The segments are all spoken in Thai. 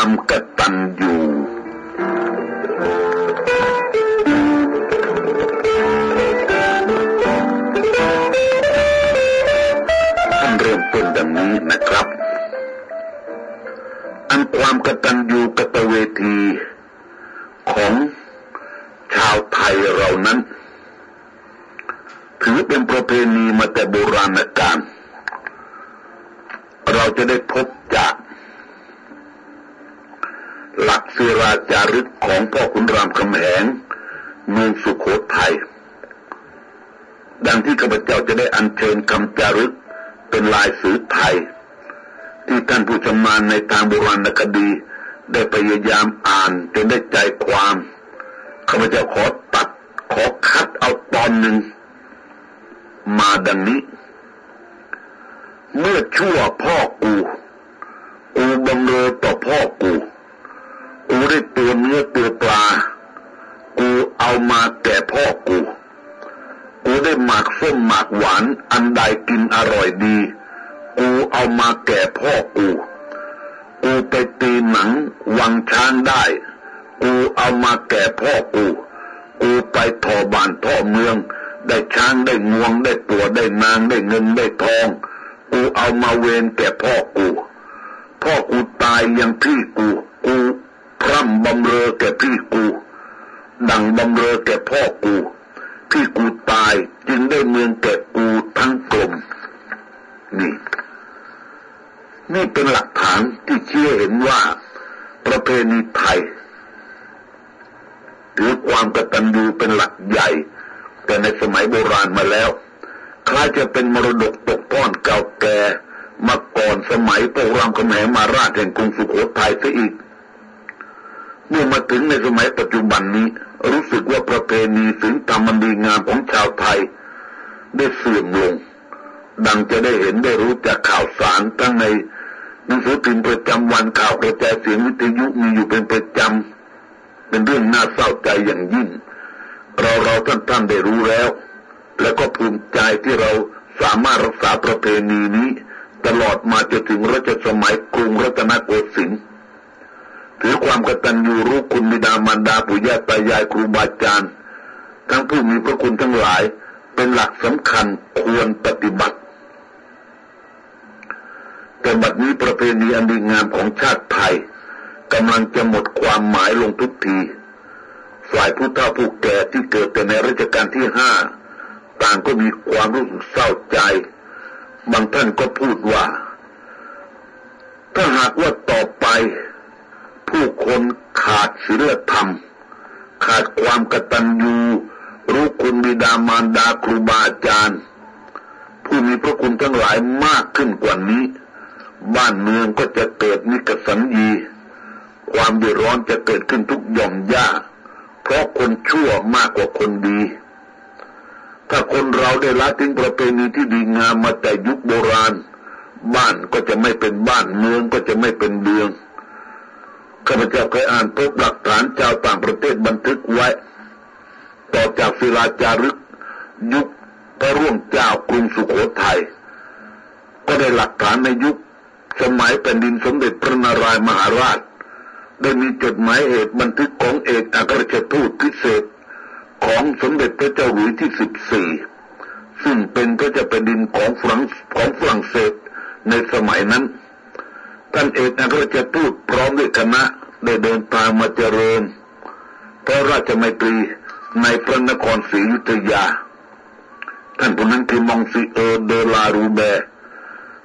ความกตัญญูท่านเริ่มต้นดังนี้นะครับ อันความกตัญญูกตเวทีของชาวไทยเรานั้น ถือเป็นประเพณีมาแต่โบราณกาลเราจะได้พบจาก หลักศิราจารึกของพ่อขุนรามคำแหงเมืองสุขโขทัยดังที่ข้าพเจ้าจะได้อัญเชิญคำจารึกเป็นลายสือไทย ที่ท่านผู้ชำนาญในทางโบราณคดี ได้พยายามอ่านจนได้ใจความข้าพเจ้าขอตัดขอคัดเอาตอนหนึ่ง มาดังนี้ เมื่อชั่วพ่อกู กูบังเรอต่อพ่อกู กูได้ตัวเนื้อตัวปลา กูเอามาแก่พ่อกู กูได้หมากส้มหมากหวานอันใดกินอร่อยดี กูเอามาแก่พ่อกู กูไปตีหนังวังช้างได้ กูเอามาแก่พ่อกู กูไปทอบานท่อเมือง ได้ช้างได้งวงได้ตัวได้นางได้เงินได้ทอง กูเอามาเวรแก่พ่อกู พ่อกูตายยังพี่กู กู พร่ำบำเรอแก่พี่กู ดังบำเรอแก่พ่อกู พี่กูตายจึงได้เมืองแก่กูทั้งกลมนี่ นี่เป็นหลักฐานที่เชื่อเห็นว่า ประเพณีไทยถือความกตัญญูเป็นหลักใหญ่ แต่ในสมัยโบราณมาแล้วคล้ายจะเป็นมรดกตกทอดเก่าแก่มาก่อนสมัยพระรามคำแหงมาราชแห่งกรุงสุโขทัยซะอีก เมื่อมาถึงในสมัยปัจจุบันนี้ รู้สึกว่าประเพณีศีลธรรมดีงามของชาวไทย ได้เสื่อมลง ดังจะได้เห็นได้รู้จากข่าวสารทั้งในหนังสือพิมพ์ประจำวันข่าวกระจายเสียงวิทยุมีอยู่เป็นประจำเป็นเรื่องน่าเศร้าใจอย่างยิ่ง เราเราท่านท่านได้รู้แล้ว และก็ภูมิใจที่เราสามารถรักษาประเพณีนี้ ตลอดมาจนถึงรัชสมัยกรุงรัตนโกสินทร์ ถือความกตัญญูรู้คุณบิดามารดาปู่ย่าตายายครูบาอาจารย์ทั้งผู้มีพระคุณทั้งหลายเป็นหลักสำคัญควรปฏิบัติ แต่บัดนี้ประเพณีอันดีงามของชาติไทยกำลังจะหมดความหมายลงทุกที ฝ่ายผู้เฒ่าผู้แก่ที่เกิดแต่ในรัชกาลที่ห้าต่างก็มีความรู้สึกเศร้าใจ บางท่านก็พูดว่า ถ้าหากว่าต่อไป ผู้คนขาดศีลธรรม ขาดความกตัญญูรู้คุณบิดามารดาครูบาอาจารย์ ผู้มีพระคุณทั้งหลายมากขึ้นกว่านี้ บ้านเมืองก็จะเกิดนิกสัญญีความเดือดร้อนจะเกิดขึ้นทุกหย่อมย่าเพราะคนชั่วมากกว่าคนดี ถ้าคนเราได้ละทิ้งประเพณีที่ดีงามมาแต่ยุคโบราณ บ้านก็จะไม่เป็นบ้านเมืองก็จะไม่เป็นเมือง ข้าพเจ้าเคยอ่านพบหลักฐานชาวต่างประเทศบันทึกไว้ ต่อจากศิลาจารึก ยุคพระร่วงเจ้ากรุงสุโขทัยก็ได้หลักฐานในยุค สมัยแผ่นดินสมเด็จพระนารายมหาราช ได้มีจดหมายเหตุบันทึกของเอกอัครราชทูตพิเศษของสมเด็จพระเจ้าหลุยที่สิบสี่ซึ่งเป็นพระเจ้าแผ่นดินของฝรั่งของฝรั่งเศสในสมัยนั้น ท่านเอกอัครราชทูตพร้อมด้วยคณะได้เดินทางมาเจริญพระราชมัยตรีในพระนครศรีอยุธยา ท่านผู้นั้นคือมองซีเออเดลารูแบ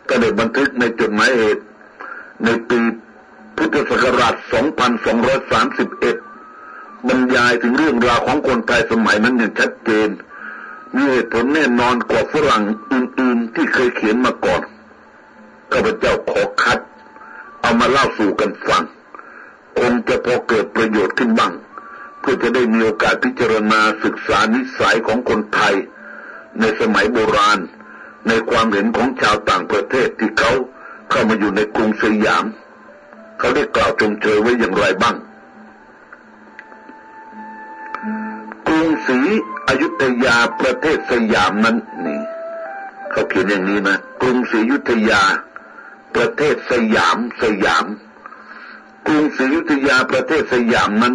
ก็ได้บันทึกในจดหมายเหตุในปีพุทธศักราช 2231 บรรยายถึงเรื่องราวของคนไทยสมัยนั้นอย่างชัดเจน มีเหตุผลแน่นอนกว่าฝรั่งอื่นๆที่เคยเขียนมาก่อนข้าพเจ้าขอคัด เอามาเล่าสู่กันฟังคงจะพอเกิดประโยชน์ขึ้นบ้างเพื่อจะได้มีโอกาสพิจารณาศึกษานิสัยของคนไทย ในสมัยโบราณ ในความเห็นของชาวต่างประเทศที่เขาเข้ามาอยู่ในกรุงสยาม เขาได้กล่าวจงเชยไว้อย่างไรบ้างกรุงศรีอยุธยาประเทศสยามนั้นนี่เขาเขียนอย่างนี้นะกรุงศรีอยุธยา ประเทศสยามสยาม กรุงศรีอยุธยาประเทศสยามนั้น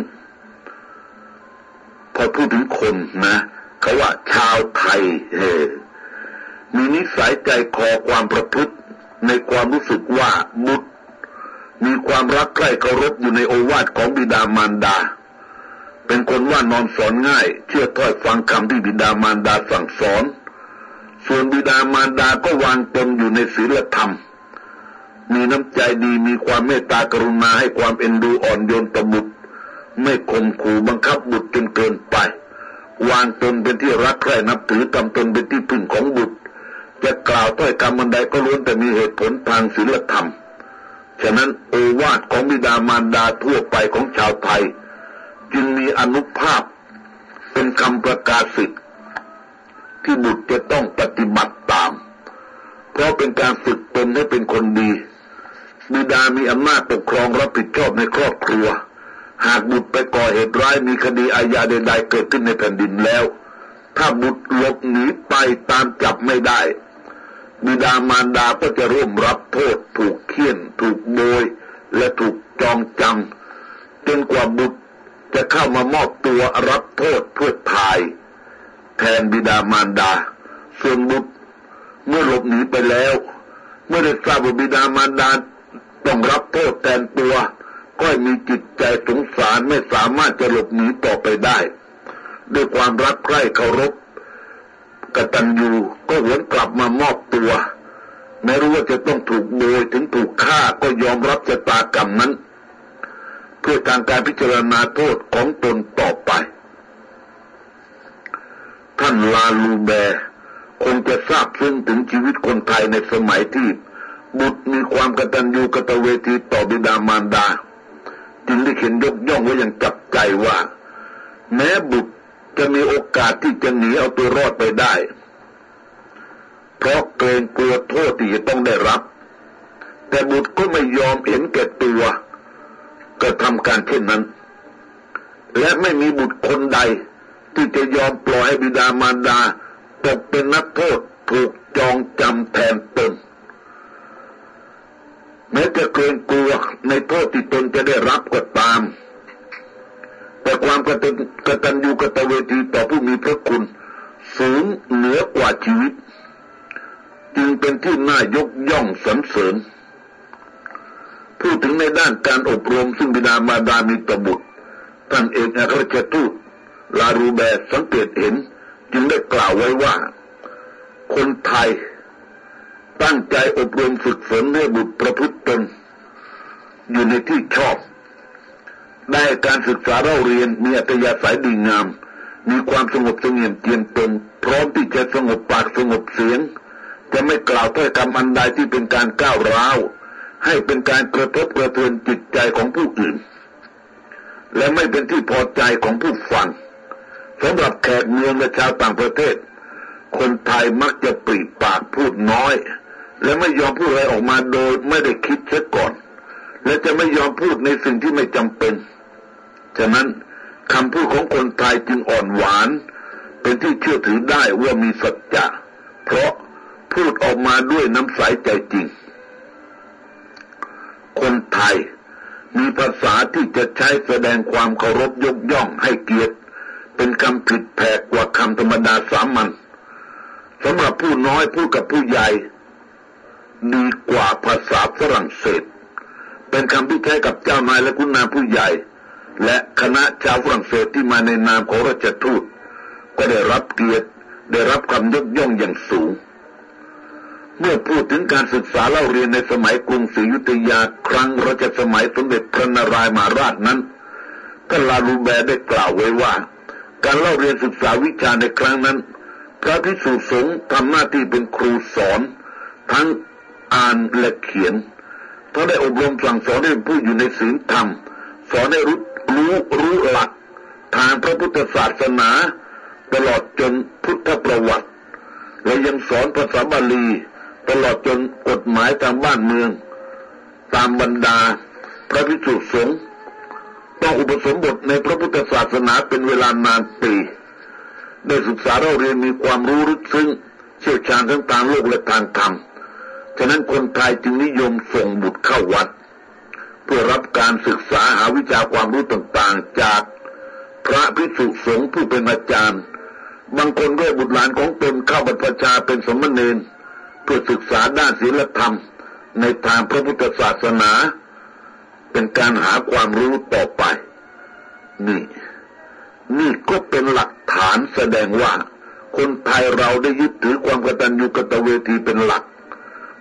พอพูดถึงคนนะเขาว่าชาวไทยเมีนิสัยใจคอความประพฤติในความรู้สึกว่าบุตรมีความรักใกล้เคารพอยู่ในโอวาทของบิดามารดา เป็นคนว่านอนสอนง่าย เชื่อถ้อยฟังคำที่บิดามารดาสั่งสอน ส่วนบิดามารดาก็วางตนอยู่ในศีลธรรม มีน้ำใจดีมีความเมตตากรุณาให้ความเอ็นดูอ่อนโยนต่อบุตร ไม่ข่มขู่บังคับบุตรจนเกินไป วางตนเป็นที่รักใคร่นับถือทำตนเป็นที่พึ่งของบุตร จะกล่าวถ้อยคำบันใดก็ล้วนแต่มีเหตุผลทางศีลธรรม ฉะนั้นโอวาทของบิดามารดาทั่วไปของชาวไทย จึงมีอนุภาพ เป็นคำประกาศสิทธิ์ที่บุตรจะต้องปฏิบัติตาม เพราะเป็นการฝึกตนให้เป็นคนดี บิดามีอำนาจปกครองรับผิดชอบในครอบครัว หากบุตรไปก่อเหตุร้ายมีคดีอาญาใดๆเกิดขึ้นในแผ่นดินแล้ว ถ้าบุตรหลบหนีไปตามจับไม่ได้ บิดามารดาก็จะร่วมรับโทษ ถูกเคี่ยน ถูกโบย และถูกจองจำจนกว่าบุตรจะเข้ามามอบตัวรับโทษเพื่อทาย แทนบิดามารดา ส่วนบุตรเมื่อหลบหนีไปแล้ว เมื่อได้ทราบว่าบิดามารดา ต้องรับโทษแทนตัว ก็มีจิตใจสงสารไม่สามารถจะหลบหนีต่อไปได้ ด้วยความรักใคร่เคารพกตัญญูก็หวนกลับมามอบตัวแม้รู้ว่าจะต้องถูกโบยถึงถูกฆ่าก็ยอมรับชะตากรรมนั้น เพื่อทางการพิจารณาโทษของตนต่อไป ท่านลาลูแบคงจะทราบซึ้งถึงชีวิตคนไทยในสมัยที่ บุตรมีความกตัญญูกตเวทีต่อบิดามารดา จึงได้เขียนยกย่องไว้อย่างจับใจว่า แม้บุตรจะมีโอกาสที่จะหนีเอาตัวรอดไปได้ เพราะเกรงกลัวโทษที่จะต้องได้รับ แต่บุตรก็ไม่ยอมเห็นแก่ตัวก็ทำการเช่นนั้น และไม่มีบุตรคนใด ที่จะยอมปล่อยให้บิดามารดาตกเป็นนักโทษถูกจองจำแทนตน แม้จะเกรงกลัวในโทษที่ตนจะได้รับก็ตาม แต่ความกตัญกตัญญูกตเวทีต่อผู้มีพระคุณ สูงเหนือกว่าชีวิต จึงเป็นที่น่ายกย่องสรรเสริญพูดถึงในด้านการอบรมซึ่งบิดามาดามีตบุตรท่านเอกอัครราชทูตลารูแบสังเกตเห็น จึงได้กล่าวไว้ว่า คนไทย ตั้งใจอบรมฝึกฝนให้บุตรประพฤติตน อยู่ในที่ชอบ ได้การศึกษาเราเรียนมีอัตยาศัยดีงาม มีความสงบสงเงียมเจียมตน พร้อมที่จะสงบปากสงบเสียง จะไม่กล่าวถ้อยคำอันใดที่เป็นการก้าวร้าว ให้เป็นการกระทบกระเทือนจิตใจของผู้อื่น และไม่เป็นที่พอใจของผู้ฟังสำหรับแขกเมืองและชาวต่างประเทศ คนไทยมักจะปรีปากพูดน้อย และไม่ยอมพูดอะไรออกมาโดยไม่ได้คิดเสียก่อน และจะไม่ยอมพูดในสิ่งที่ไม่จำเป็น ฉะนั้นคำพูดของคนไทยจึงอ่อนหวาน เป็นที่เชื่อถือได้ว่ามีสัจจะเพราะพูดออกมาด้วยน้ำใสใจจริง คนไทยมีภาษาที่จะใช้แสดงความเคารพยกย่องให้เกียรติ เป็นคำผิดแผกกว่าคำธรรมดาสามัญสำหรับผู้น้อยพูดกับผู้ใหญ่ ดีกว่าภาษาฝรั่งเศส เป็นคำที่ใช้กับเจ้านายและคุณนางผู้ใหญ่ และคณะชาวฝรั่งเศสที่มาในนามของราชทูต ก็ได้รับเกียรติได้รับคำยกย่องอย่างสูง เมื่อพูดถึงการศึกษาเล่าเรียนในสมัยกรุงศรีอยุธยาครั้งรัชสมัยสมเด็จพระนารายมาราชนั้นท่านลาลูแบได้กล่าวไว้ว่า การเล่าเรียนศึกษาวิชาในครั้งนั้น พระพิสุสงฆ์ทำหน้าที่เป็นครูสอน ทั้ง อ่านและเขียนเขาได้อบรมสั่งสอนให้ผู้อยู่ในศีลธรรม สอนให้รู้รู้รู้หลัก ทางพระพุทธศาสนา ตลอดจนพุทธประวัติ และยังสอนภาษาบาลี ตลอดจนกฎหมายทางบ้านเมือง ตามบรรดา พระภิกษุสงฆ์ต้องอุปสมบทในพระพุทธศาสนาเป็นเวลานานปี ได้ศึกษาเราเรียนมีความรู้ลึกซึ้งเชี่ยวชาญทั้งทางโลกและทางธรรม ฉะนั้นคนไทยจึงนิยมส่งบุตรเข้าวัด เพื่อรับการศึกษาหาวิชาความรู้ต่างๆ จากพระภิกษุสงฆ์ผู้เป็นอาจารย์ บางคนก็บุตรหลานของตนเข้าบรรพชาเป็นสมณเณรเพื่อศึกษาด้านศีลธรรม ในทางพระพุทธศาสนา เป็นการหาความรู้ต่อไป นี่ นี่ก็เป็นหลักฐานแสดงว่า คนไทยเราได้ยึดถือความกตัญญูกตเวทีเป็นหลัก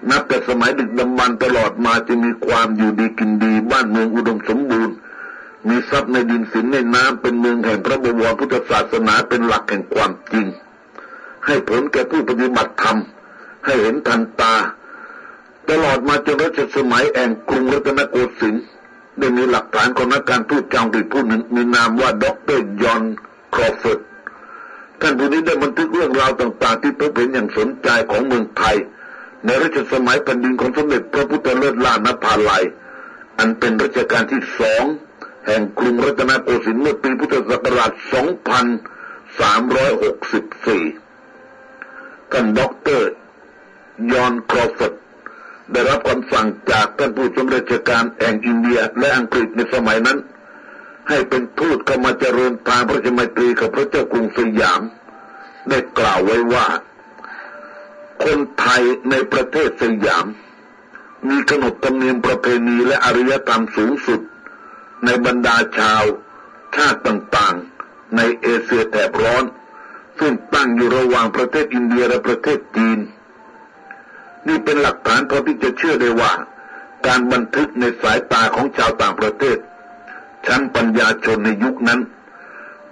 นับแต่สมัยดึกดำบรรพ์ตลอดมาจะมีความอยู่ดีกินดี บ้านเมืองอุดมสมบูรณ์ มีทรัพย์ในดินสินในน้ำเป็นเมืองแห่งพระบวรพุทธศาสนาเป็นหลักแห่งความจริง ให้ผลแก่ผู้ปฏิบัติธรรม ให้เห็นทันตา ตลอดมาจนรัชสมัยแห่งกรุงรัตนโกสินทร์ได้มีหลักฐานของนักการทูตอังกฤษผู้หนึ่งมีนามว่าด็อกเตอร์จอห์นครอว์ฟอร์ดท่านผู้นี้ได้บันทึกเรื่องราวต่าง ๆ ที่พบเห็นอย่างสนใจของเมืองไทย ในรัชสมัยแผ่นดินของสมเด็จพระพุทธเลิศหล้านภาลัย อันเป็นรัชกาลที่สองแห่งกรุงรัตนโกสินทร์เมื่อปีพุทธศักราช 2364 ท่านด็อกเตอร์ จอห์นครอว์ฟอร์ดได้รับคำสั่งจากท่านผู้สำเร็จราชการแห่งอินเดียและอังกฤษในสมัยนั้น ให้เป็นทูตเข้ามาเจริญทางพระราชไมตรีกับพระเจ้ากรุงสยาม ได้กล่าวไว้ว่า คนไทยในประเทศสยาม มีขนบธรรมเนียมประเพณีและอารยธรรมสูงสุด ในบรรดาชาว ชาติต่างๆ ในเอเชียแถบร้อน ซึ่งตั้งอยู่ระหว่างประเทศอินเดียและประเทศจีน นี่เป็นหลักฐานพอที่จะเชื่อได้ว่า การบันทึกในสายตาของชาวต่างประเทศ ชั้นปัญญาชนในยุคนั้น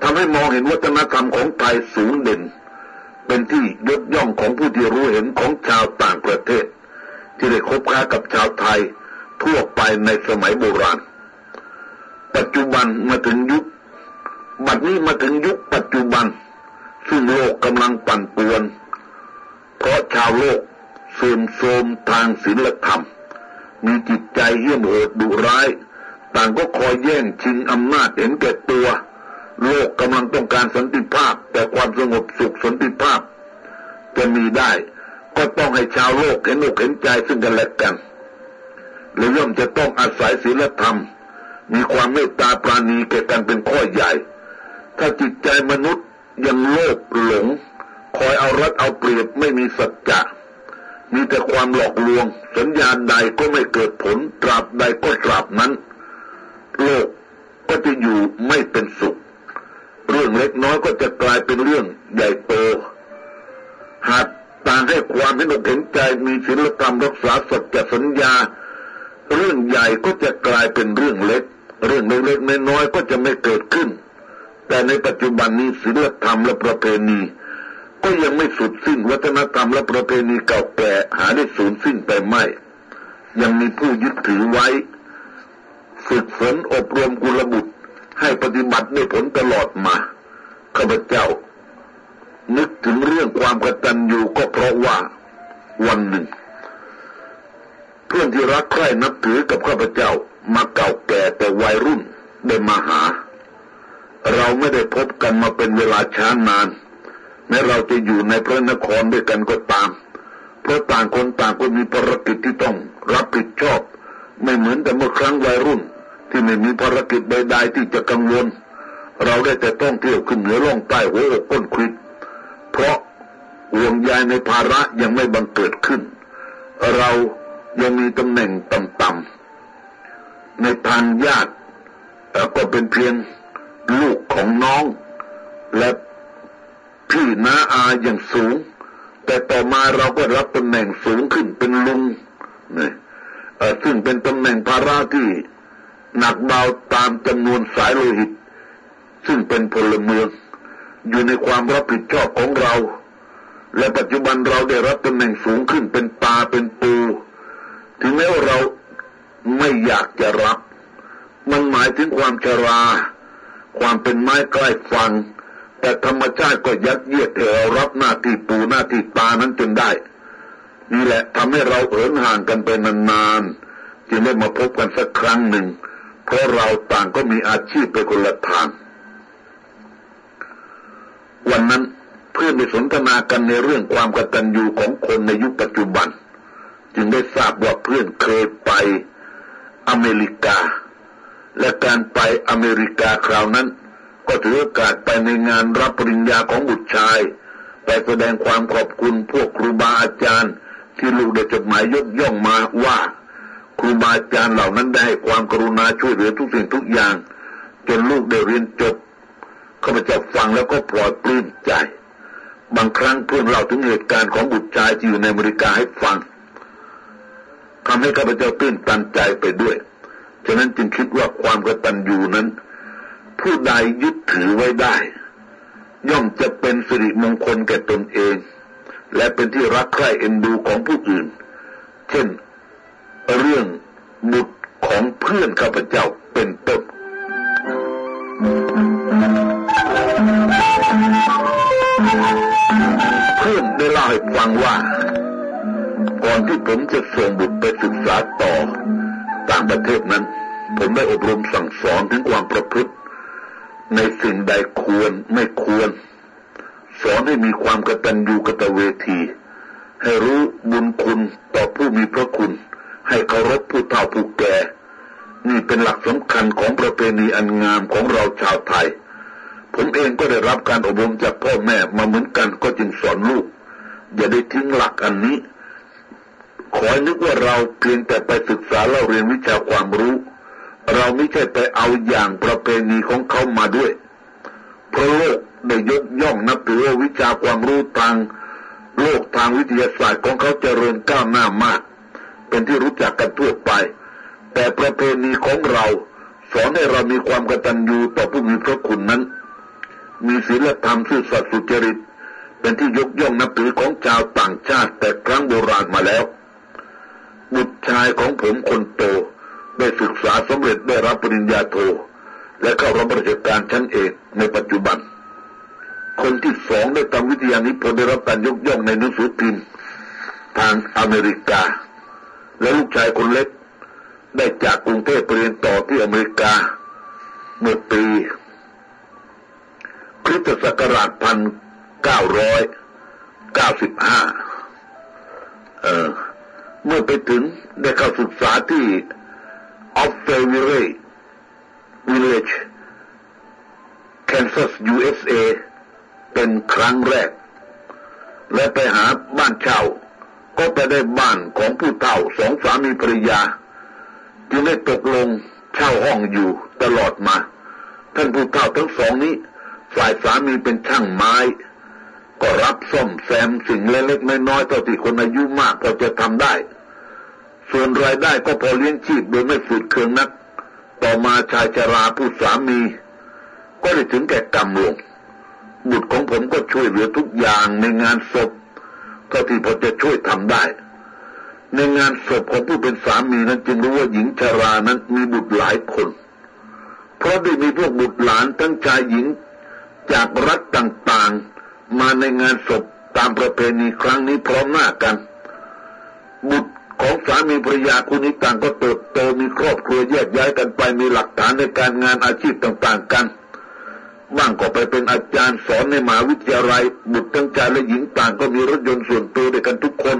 ทำให้มองเห็นวัฒนธรรมของไทยสูงเด่น เป็นที่ยกย่องของผู้ที่รู้เห็นของชาวต่างประเทศ ที่ได้คบค้ากับชาวไทยทั่วไปในสมัยโบราณ ปัจจุบันมาถึงยุค บัดนี้มาถึงยุคปัจจุบัน ซึ่งโลกกำลังปั่นป่วน เพราะชาวโลกเสื่อมโทรมทางศีลธรรม มีจิตใจเหี้ยมโหดดุร้าย ต่างก็คอยแย่งชิงอำนาจเห็นแก่ตัว โลกกำลังต้องการสันติภาพ แต่ความสงบสุขสันติภาพ จะมีได้ ก็ต้องให้ชาวโลกเห็นอกเห็นใจซึ่งกันและกันและย่อมจะต้องอาศัยศีลธรรม มีความเมตตาปราณีแก่กันเป็นข้อใหญ่ ถ้าจิตใจมนุษย์ยังโลภหลง คอยเอารัดเอาเปรียบไม่มีสัจจะมีแต่ความหลอกลวง สัญญาณใดก็ไม่เกิดผลตราบใดก็ตราบนั้น โลกก็จะอยู่ไม่เป็นสุข เรื่องเล็กน้อยก็จะกลายเป็นเรื่องใหญ่โต หากต่างให้ความเห็นอกเห็นใจมีศีลธรรมรักษาสัจสัญญา เรื่องใหญ่ก็จะกลายเป็นเรื่องเล็ก เรื่องเล็กๆน้อยๆก็จะไม่เกิดขึ้น แต่ในปัจจุบันนี้ศีลธรรมและประเพณี ก็ยังไม่สุดสิ้นวัฒนธรรมและประเพณีเก่าแก่หาได้สูญสิ้นไปไม่ ยังมีผู้ยึดถือไว้ ฝึกฝนอบรมกุลบุตร ให้ปฏิบัติได้ผลตลอดมาข้าพเจ้า นึกถึงเรื่องความกตัญญูก็เพราะว่าวันหนึ่ง เพื่อนที่รักใคร่นับถือกับข้าพเจ้ามาเก่าแก่แต่วัยรุ่นได้มาหา เราไม่ได้พบกันมาเป็นเวลาช้านานแม้เราจะอยู่ในพระนครด้วยกันก็ตาม เพราะต่างคนต่างก็มีภารกิจที่ต้องรับผิดชอบ ไม่เหมือนแต่เมื่อครั้งวัยรุ่น ที่ไม่มีภารกิจใดๆที่จะกังวล เราได้แต่ต้องเที่ยวขึ้นเหนือล่องใต้หัวอกก้นควิด เพราะห่วงใยในภาระยังไม่บังเกิดขึ้น เรายังมีตำแหน่งต่ำๆในทางญาติก็เป็นเพียงลูกของน้อง และพี่น้าอาอย่างสูง แต่ต่อมาเราก็รับตำแหน่งสูงขึ้นเป็นลุงนี่ซึ่งเป็นตำแหน่งภาระที่ หนักเบาตามจำนวนสายโลหิต ซึ่งเป็นพลเมือง อยู่ในความรับผิดชอบของเรา และปัจจุบันเราได้รับตำแหน่งสูงขึ้นเป็นตาเป็นปู ถึงแม้ว่าเราไม่อยากจะรับ มันหมายถึงความชรา ความเป็นไม้ใกล้ฟัง แต่ธรรมชาติก็ยัดเยียดให้เรารับหน้าที่ปูหน้าที่ตานั้นจนได้นี่แหละทำให้เราเอินห่างกันไปนานๆจึงได้มาพบกันสักครั้งหนึ่ง เพราะเราต่างก็มีอาชีพไปคนละทาง วันนั้นเพื่อนไปสนทนากันในเรื่องความกตัญญูของคนในยุคปัจจุบัน จึงได้ทราบว่าเพื่อนเคยไปอเมริกา และการไปอเมริกาคราวนั้น ก็ถือโอกาสไปในงานรับปริญญาของบุตรชายไปแสดงความขอบคุณพวกครูบาอาจารย์ ที่ลูกได้จดหมายยกย่องมาว่า ครูบาอาจารย์เหล่านั้นได้ความกรุณาช่วยเหลือทุกสิ่งทุกอย่าง จนลูกได้เรียนจบข้าพเจ้าฟังแล้วก็ปลอดปลื้มใจ บางครั้งเพื่อนเล่าถึงเหตุการณ์ของบุตรชายที่อยู่ในอเมริกาให้ฟังทำให้ข้าพเจ้าตื้นตันใจไปด้วยฉะนั้นจึงคิดว่าความกตัญญูนั้น ผู้ใดยึดถือไว้ได้ ย่อมจะเป็นสิริมงคลแก่ตนเอง และเป็นที่รักใคร่เอ็นดูของผู้อื่น เช่น เรื่องบุตรของเพื่อนข้าพเจ้าเป็นต้นเพื่อนได้เล่าให้ฟังว่า ก่อนที่ผมจะส่งบุตรไปศึกษาต่อ ต่างประเทศนั้น ผมได้อบรมสั่งสอนถึงความประพฤติ ในสิ่งใดควรไม่ควร สอนให้มีความกตัญญูกตเวที ให้รู้บุญคุณต่อผู้มีพระคุณ ให้เคารพผู้เฒ่าผู้แก่ นี่เป็นหลักสำคัญของประเพณีอันงามของเราชาวไทย ผมเองก็ได้รับการอบรมจากพ่อแม่มาเหมือนกันก็จึงสอนลูก อย่าได้ทิ้งหลักอันนี้ ขอนึกว่าเราเพียงแต่ไปศึกษาเราเรียนวิชาความรู้ เราไม่ใช่ไปเอาอย่างประเพณีของเขามาด้วย เพราะโลกได้ยกย่องนับถือวิชาความรู้ทางโลกทางวิทยาศาสตร์ของเขาเจริญก้าวหน้ามาก เป็นที่รู้จักกันทั่วไป แต่ประเพณีของเราสอนให้เรามีความกตัญญูต่อผู้มีพระคุณนั้น มีศีลธรรมซื่อสัตย์สุจริต เป็นที่ยกย่องนับถือของชาวต่างชาติแต่ครั้งโบราณมาแล้ว บุตรชายของผมคนโตได้ศึกษาสำเร็จได้รับปริญญาโท และเข้ารับราชการชั้นเอกในปัจจุบัน คนที่สองได้ทำวิทยานิพนธ์ได้รับการยกย่องในหนังสือพิมพ์ทางอเมริกา และลูกชายคนเล็ก ได้จากกรุงเทพไปเรียนต่อที่อเมริกา เมื่อปีคริสตศักราชพันเก้าร้อยเก้าสิบห้าเออเมื่อไปถึงได้เข้าศึกษาที่ออฟเฟวิเรวิลเลจแคนซัส USA เป็นครั้งแรก และไปหาบ้านเช่า ก็ไปได้บ้านของผู้เฒ่าสองสามีภรรยา จึงได้ตกลงเช่าห้องอยู่ตลอดมา ท่านผู้เฒ่าทั้งสองนี้ ฝ่ายสามีเป็นช่างไม้ ก็รับซ่อมแซมสิ่งเล็กๆน้อยๆเท่าที่คนอายุมากพอจะทำได้ ส่วนรายได้ก็พอเลี้ยงชีพโดยไม่ฝืดเคืองนัก ต่อมาชายชราผู้สามี ก็ได้ถึงแก่กรรมลงบุตรของผมก็ช่วยเหลือทุกอย่างในงานศพ เท่าที่พอจะช่วยทำได้ ในงานศพของผู้เป็นสามีนั้นจึงรู้ว่าหญิงชารานั้นมีบุตรหลายคน เพราะได้มีพวกบุตรหลานทั้งชายหญิงจากรัฐต่างๆ มาในงานศพตามประเพณีครั้งนี้พร้อมหน้ากัน บุตรของสามีภรรยาคู่นี้ต่างก็เติบโตมีครอบครัวแยกย้ายกันไปมีหลักฐานในการงานอาชีพต่างๆกัน บ้างก็ไปเป็นอาจารย์สอนในมหาวิทยาลัยบุตรทั้งชายและหญิงต่างก็มีรถยนต์ส่วนตัวด้วยกันทุกคน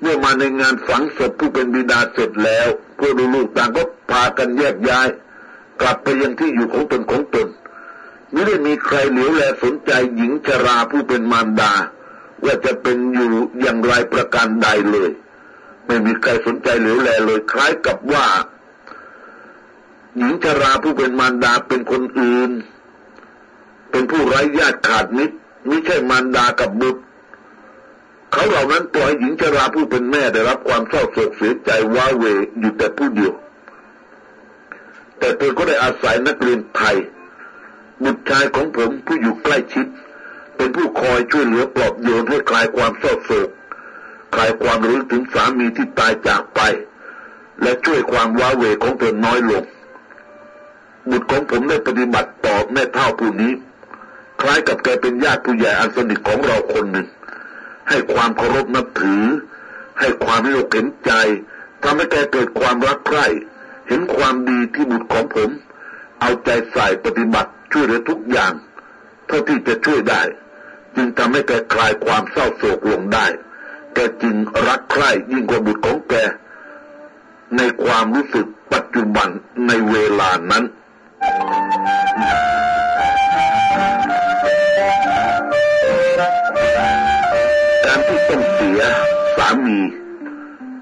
เมื่อมาในงานฝังศพผู้เป็นบิดาเสร็จแล้วพวกลูกต่างก็พากันแยกย้าย กลับไปยังที่อยู่ของตนของตนไม่ได้มีใครเหลียวแลสนใจหญิงชราผู้เป็นมารดา ว่าจะเป็นอยู่อย่างไรประการใดเลย ไม่มีใครสนใจเหลียวแลเลยคล้ายกับว่า หญิงชราผู้เป็นมารดาเป็นคนอื่น เป็นผู้ไร้ญาติขาดมิตรไม่ใช่มารดากับบุตร เขาเหล่านั้นปล่อยหญิงชราผู้เป็นแม่ได้รับความเศร้าโศกเสียใจว้าเวอยู่แต่ผู้เดียว แต่เธอก็ได้อาศัยนักเรียนไทย บุตรชายของผมผู้อยู่ใกล้ชิด เป็นผู้คอยช่วยเหลือปลอบโยนให้คลายความเศร้าโศกคลายความรู้ถึงสามีที่ตายจากไป และช่วยความว้าเหวของเธอน้อยลง บุตรของผมได้ปฏิบัติต่อแม่เท่าผู้นี้ คล้ายกับแกเป็นญาติผู้ใหญ่อันสนิทของเราคนหนึ่ง ให้ความเคารพนับถือ ให้ความให้อกเห็นใจทำให้แกเกิดความรักใคร่เห็นความดีที่บุตรของผม เอาใจใส่ปฏิบัติช่วยเหลือทุกอย่าง เท่าที่จะช่วยได้ จึงทำให้แกคลายความเศร้าโศกลงได้แกจึงรักใคร่ยิ่งกว่าบุตรของแก ในความรู้สึกปัจจุบันในเวลานั้น การที่ต้องเสียสามี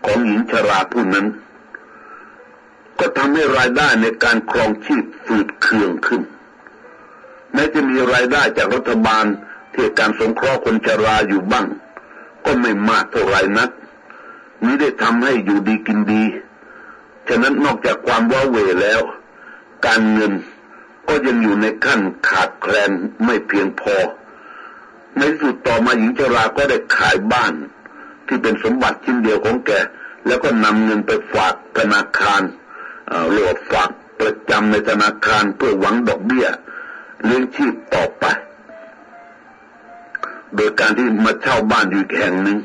ของหญิงชราผู้นั้น ก็ทำให้รายได้ในการครองชีพฝืดเคืองขึ้นแม้จะมีรายได้จากรัฐบาลที่การสงเคราะห์คนชราอยู่บ้าง ก็ไม่มากเท่าไรนักมิได้ทำให้อยู่ดีกินดี ฉะนั้นนอกจากความว้าเหวแล้ว การเงินก็ยังอยู่ในขั้นขาดแคลนไม่เพียงพอ ในที่สุดต่อมาหญิงชราก็ได้ขายบ้าน ที่เป็นสมบัติชิ้นเดียวของแก แล้วก็นำเงินไปฝากธนาคารเอ่อเรียกว่าฝากประจำในธนาคารเพื่อหวังดอกเบี้ยเลี้ยงชีพต่อไป โดยการที่มาเช่าบ้านอยู่แห่งหนึ่ง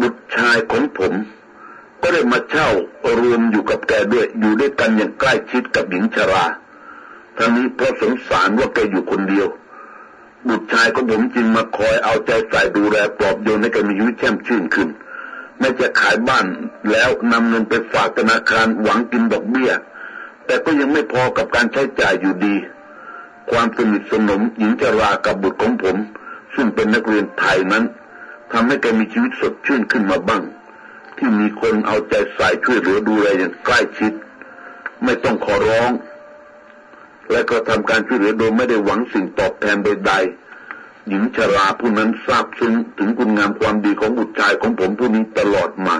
บุตรชายของผม ก็ได้มาเช่ารวมอยู่กับแกด้วยอยู่ด้วยกันอย่างใกล้ชิดกับหญิงชราทั้งนี้เพราะสงสารว่าแกอยู่คนเดียว บุตรชายของผมจึงมาคอยเอาใจใส่ดูแลปลอบโยนให้แกมีชีวิตแช่มชื่นขึ้นแม้จะขายบ้านแล้วนำเงินไปฝากธนาคารหวังกินดอกเบี้ย แต่ก็ยังไม่พอกับการใช้จ่ายอยู่ดี ความสนิทสนมหญิงชรากับบุตรของผม ซึ่งเป็นนักเรียนไทยนั้นทำให้แกมีชีวิตสดชื่นขึ้นมาบ้าง ที่มีคนเอาใจใส่ช่วยเหลือดูแลอย่างใกล้ชิด ไม่ต้องขอร้อง และก็ทำการช่วยเหลือโดยไม่ได้หวังสิ่งตอบแทนใดๆหญิงชราผู้นั้นทราบซึ้งถึงคุณงามความดีของบุตรชายของผมผู้นี้ตลอดมา